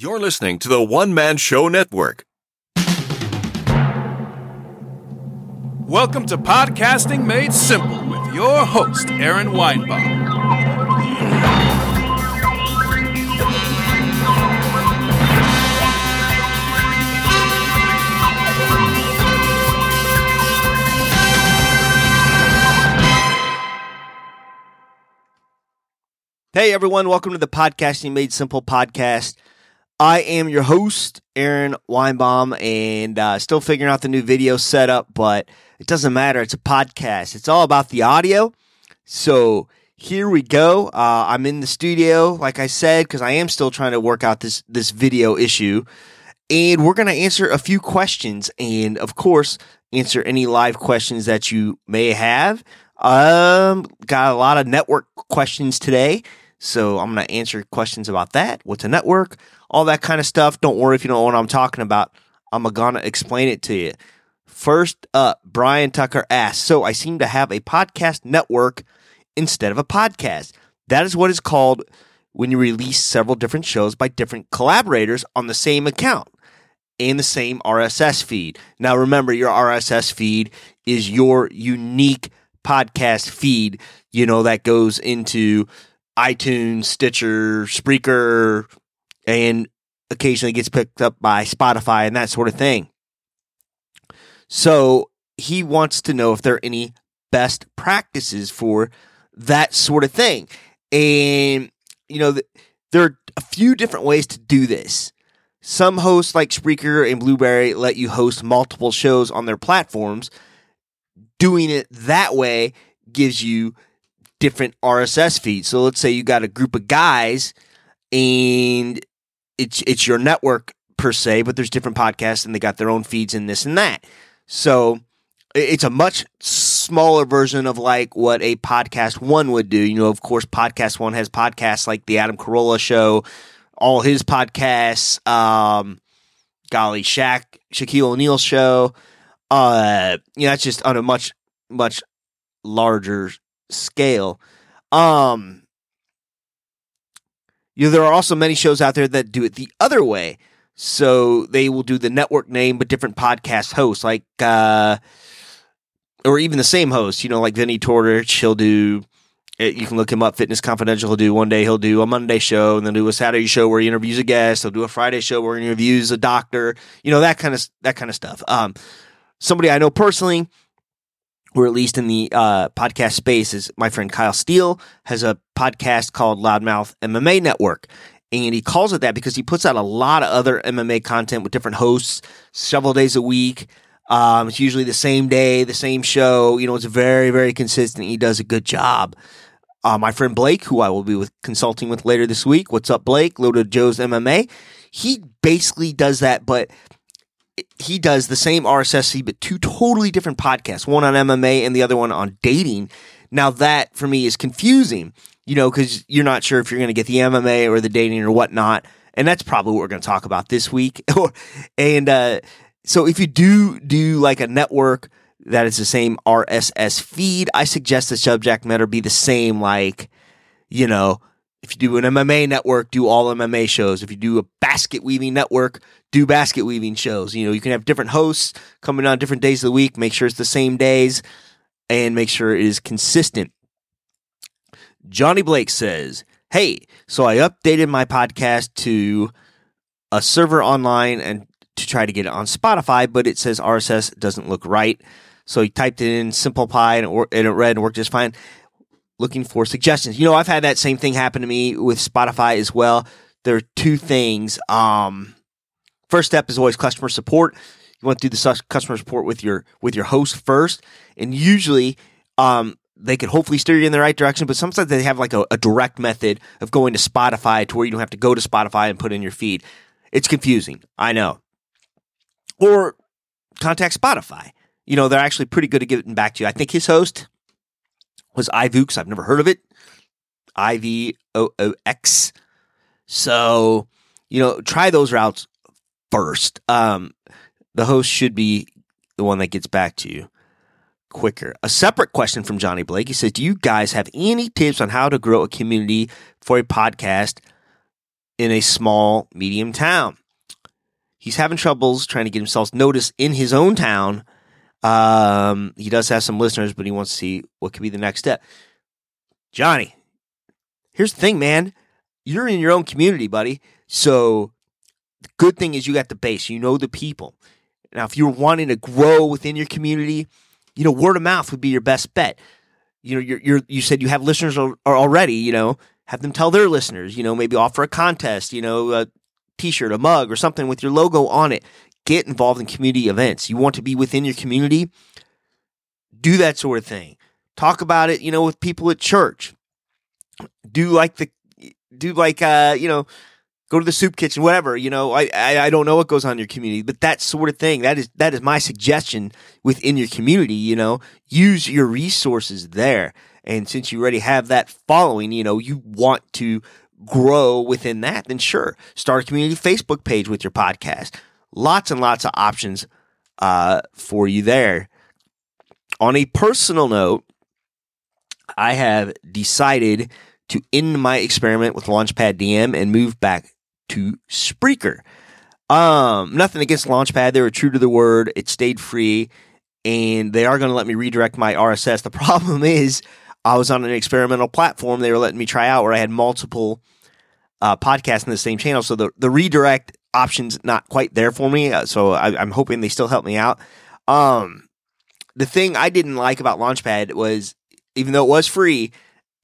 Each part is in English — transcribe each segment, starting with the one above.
You're listening to the One Man Show Network. Welcome to Podcasting Made Simple with your host, Aaron Weinbaum. Hey everyone, welcome to the Podcasting Made Simple podcast. I am your host, Aaron Weinbaum, and uh, still figuring out the new video setup, but it doesn't matter. It's a podcast. It's all about the audio. So here we go. Uh, I'm in the studio, like I said, because I am still trying to work out this this video issue, and we're gonna answer a few questions, and of course, answer any live questions that you may have. Um, got a lot of network questions today. So I'm going to answer questions about that. What's a network? All that kind of stuff. Don't worry if you don't know what I'm talking about. I'm going to explain it to you. First up, Brian Tucker asks, so I seem to have a podcast network instead of a podcast. That is what is called when you release several different shows by different collaborators on the same account and the same RSS feed. Now remember, your RSS feed is your unique podcast feed, you know, that goes into iTunes, Stitcher, Spreaker, and occasionally gets picked up by Spotify and that sort of thing. So he wants to know if there are any best practices for that sort of thing. And, you know, there are a few different ways to do this. Some hosts like Spreaker and Blubrry let you host multiple shows on their platforms. Doing it that way gives you different RSS feeds. So let's say you got a group of guys and it's it's your network per se, but there's different podcasts and they got their own feeds and this and that. So it's a much smaller version of like what a podcast one would do. You know, of course, podcast one has podcasts like the Adam Carolla show, all his podcasts, um, golly, Shaq, Shaquille O'Neal show. Uh, you know, that's just on a much, much larger scale. Um, you know, there are also many shows out there that do it the other way. So they will do the network name, but different podcast hosts, like, uh, or even the same host, you know, like Vinnie Tortorich, he'll do, eh, you can look him up, Fitness Confidential. He'll do one day, he'll do a Monday show, and then do a Saturday show where he interviews a guest. He'll do a Friday show where he interviews a doctor, you know, that kind of, that kind of stuff. Um, somebody I know personally, or at least in the uh, podcast space, is my friend Kyle Steele has a podcast called Loudmouth MMA Network. And he calls it that because he puts out a lot of other MMA content with different hosts several days a week. Um, it's usually the same day, the same show. You know, it's very, very consistent. He does a good job. Uh, my friend Blake, who I will be with consulting with later this week. What's up, Blake? Loaded Joe's MMA. He basically does that, but he does the same RSS feed, but two totally different podcasts, one on MMA and the other one on dating. Now that for me is confusing, you know, because you're not sure if you're going to get the MMA or the dating or whatnot. And that's probably what we're going to talk about this week. and uh, so if you do do like a network that is the same RSS feed, I suggest the subject matter be the same, like, you know, if you do an MMA network, do all MMA shows. If you do a basket weaving network, do basket weaving shows. You know, you can have different hosts coming on different days of the week. Make sure it's the same days and make sure it is consistent. Johnny Blake says, Hey, so I updated my podcast to a server online and to try to get it on Spotify, but it says RSS doesn't look right. So he typed it in SimplePie and it, and it read and worked just fine. Looking for suggestions. You know, I've had that same thing happen to me with Spotify as well. There are two things. Um, first step is always customer support. You want to do the customer support with your with your host first, and usually um, they could hopefully steer you in the right direction. But sometimes they have like a, a direct method of going to Spotify to where you don't have to go to Spotify and put in your feed. It's confusing, I know. Or contact Spotify. You know, they're actually pretty good at getting back to you. I think his host was iVoox. I've never heard of it. I V O O X. So, you know, try those routes first. Um, the host should be the one that gets back to you quicker. A separate question from Johnny Blake. He says, Do you guys have any tips on how to grow a community for a podcast in a small, medium town. He's having troubles trying to get himself noticed in his own town. Um, he does have some listeners, but he wants to see what could be the next step. Johnny, here's the thing, man. You're in your own community, buddy. So the good thing is you got the base. You know the people. Now, if you're wanting to grow within your community, you know word of mouth would be your best bet. You know, you're, you're you said you have listeners already. You know, have them tell their listeners. You know, maybe offer a contest. You know, a T-shirt, a mug, or something with your logo on it. Get involved in community events. You want to be within your community. Do that sort of thing. Talk about it. You know, with people at church. Do like the do like uh you know go to the soup kitchen, whatever. You know, I, I, I don't know what goes on in your community, but that sort of thing. That is that is my suggestion within your community. You know, use your resources there. And since you already have that following, you know, you want to grow within that, then sure, start a community Facebook page with your podcast. Lots and lots of options uh, for you there. On a personal note, I have decided to end my experiment with Launchpad DM and move back to Spreaker. Um, nothing against Launchpad. They were true to the word. It stayed free and they are going to let me redirect my RSS. The problem is I was on an experimental platform they were letting me try out where I had multiple uh, podcasts in the same channel. So the, the redirect option's not quite there for me. Uh, so I, am hoping they still help me out. Um, the thing I didn't like about Launchpad was even though it was free,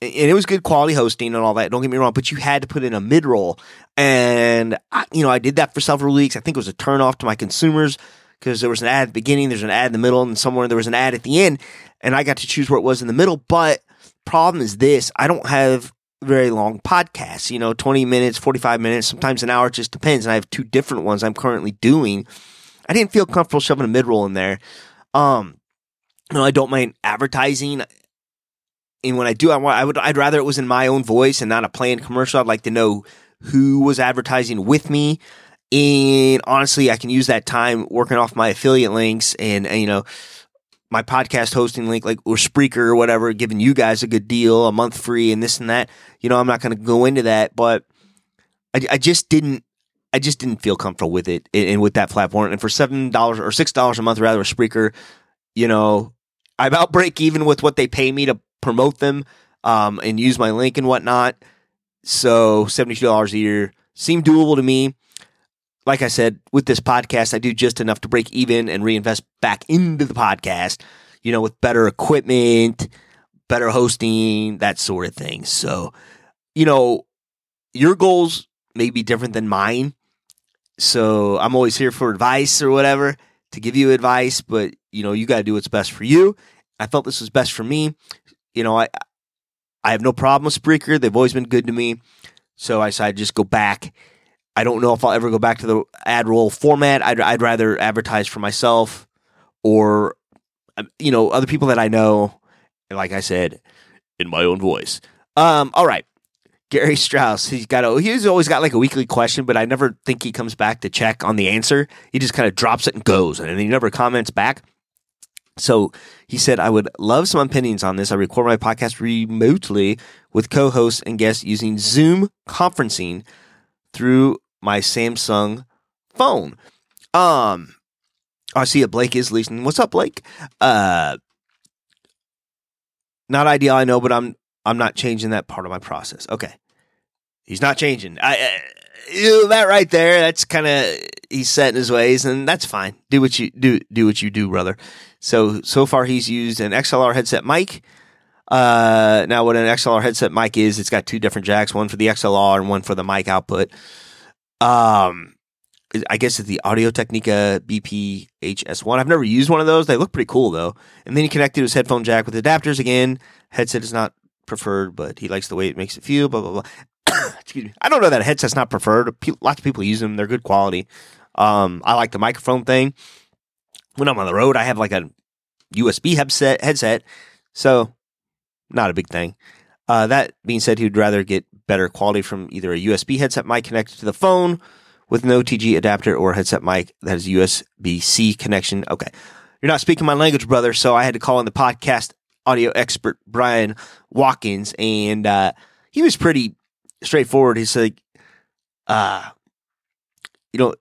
and it was good quality hosting and all that. Don't get me wrong, but you had to put in a mid roll, and I, you know I did that for several weeks. I think it was a turn off to my consumers because there was an ad at the beginning, there's an ad in the middle, and somewhere there was an ad at the end, and I got to choose where it was in the middle. But problem is this: I don't have very long podcasts. You know, twenty minutes, forty five minutes, sometimes an hour. It just depends. And I have two different ones I'm currently doing. I didn't feel comfortable shoving a mid roll in there. Um, you know, I don't mind advertising and when I do, I want I would I'd rather it was in my own voice and not a planned commercial. I'd like to know who was advertising with me. And honestly, I can use that time working off my affiliate links and, and you know my podcast hosting link, like or Spreaker or whatever, giving you guys a good deal, a month free, and this and that. You know, I'm not going to go into that, but I, I just didn't. I just didn't feel comfortable with it and with that platform. And for seven dollars or six dollars a month, rather, a Spreaker, you know, I about break even with what they pay me to promote them um, and use my link and whatnot. So $72 a year seemed doable to me. Like I said, with this podcast, I do just enough to break even and reinvest back into the podcast, you know, with better equipment, better hosting, that sort of thing. So, you know, your goals may be different than mine. So I'm always here for advice or whatever to give you advice, but you know, you got to do what's best for you. I felt this was best for me you know, I I have no problem with Spreaker. They've always been good to me. So I decided to just go back. I don't know if I'll ever go back to the ad roll format. I'd, I'd rather advertise for myself or, um, you know, other people that I know. Like I said, in my own voice. Um, all right. Gary Strauss, he's got a, he's always got like a weekly question, but I never think he comes back to check on the answer. He just kind of drops it and goes, and he never comments back. So he said, I would love some opinions on this. I record my podcast remotely with co hosts and guests using Zoom conferencing through my Samsung phone. Um, I see that Blake is listening. What's up, Blake? Uh, not ideal, I know, but I'm I'm not changing that part of my process. Okay, he's not changing. I, uh, that right there. That's kind of he's set in his ways, and that's fine. Do what you do. Do what you do, brother. So so far, he's used an XLR headset mic. Uh, now, what an XLR headset mic is, it's got two different jacks, one for the XLR and one for the mic output. Um, I guess it's the Audio Technica BPHS1. I've never used one of those. They look pretty cool though. And then he connected his headphone jack with adapters again. Headset is not preferred, but he likes the way it makes it feel. Blah blah blah. Excuse me. I don't know that headset's not preferred. Lots of people use them. They're good quality. Um, I like the microphone thing when I'm on the road, I have like a USB headset, headset, so not a big thing. Uh, that being said, he'd rather get better quality from either a USB headset mic connected to the phone with an OTG adapter or a headset mic that has USB C connection. Okay. You're not speaking my language, brother. So I had to call in the podcast audio expert, Brian Watkins, and uh, he was pretty straightforward. He's like, uh, you know,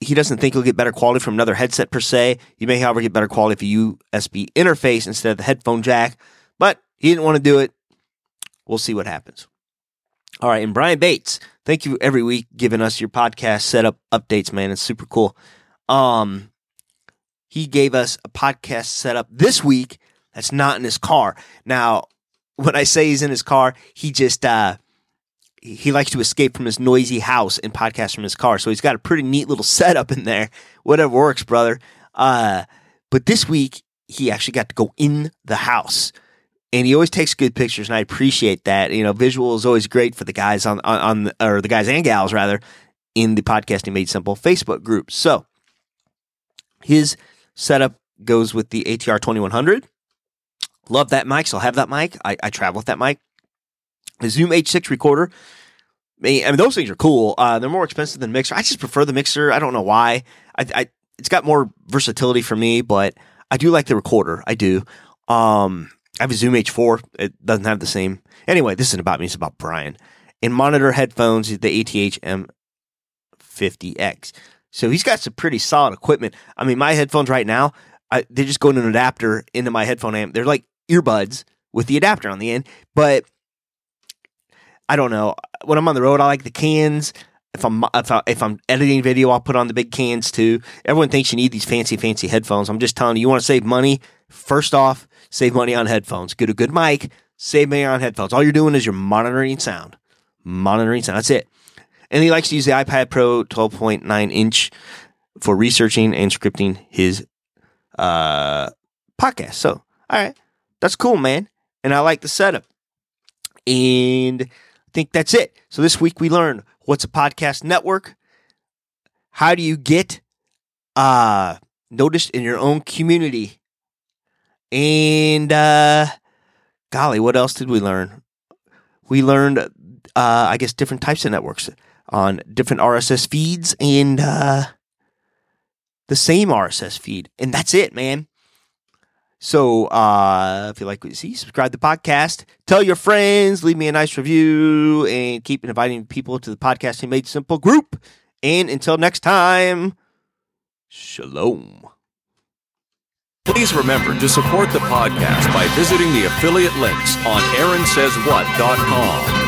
he doesn't think you'll get better quality from another headset per se. You may, however, get better quality you USB interface instead of the headphone jack, but he didn't want to do it. We'll see what happens. All right, and Brian Bates, thank you every week giving us your podcast setup updates, man. It's super cool. Um, he gave us a podcast setup this week that's not in his car. Now, when I say he's in his car, he just uh he likes to escape from his noisy house and podcast from his car. So he's got a pretty neat little setup in there. Whatever works, brother. Uh, but this week he actually got to go in the house and he always takes good pictures, and I appreciate that. You know, visual is always great for the guys on on, on or the guys and gals rather in the podcasting made simple Facebook group. So his setup goes with the ATR twenty one hundred. Love that mic. So I'll have that mic. I, I travel with that mic. The Zoom H6 recorder. I mean, those things are cool. Uh, they're more expensive than mixer. I just prefer the mixer. I don't know why. I, I it's got more versatility for me, but I do like the recorder. I do. Um, I have a Zoom H4. It doesn't have the same. Anyway, this isn't about me. It's about Brian. In monitor headphones, the ATH M50X. So he's got some pretty solid equipment. I mean, my headphones right now, I, they just go into an adapter into my headphone amp. They're like earbuds with the adapter on the end. But I don't know. When I'm on the road, I like the cans. If I'm if, I, if I'm editing video, I'll put on the big cans too. Everyone thinks you need these fancy fancy headphones. I'm just telling you, you want to save money. First off, save money on headphones. Get a good mic, save money on headphones. All you're doing is you're monitoring sound. Monitoring sound. That's it. And he likes to use the iPad Pro 12.9 inch for researching and scripting his uh, podcast. So, all right, that's cool, man. And I like the setup. And I think that's it. So this week we learned what's a podcast network, how do you get uh, noticed in your own community, and uh, golly, what else did we learn? We learned, uh, I guess, different types of networks on different RSS feeds and uh, the same RSS feed. And that's it, man. So uh, if you like what you see, subscribe to the podcast, tell your friends, leave me a nice review, and keep inviting people to the Podcasting Made Simple group. And until next time, shalom. Please remember to support the podcast by visiting the affiliate links on AaronSaysWhat.com.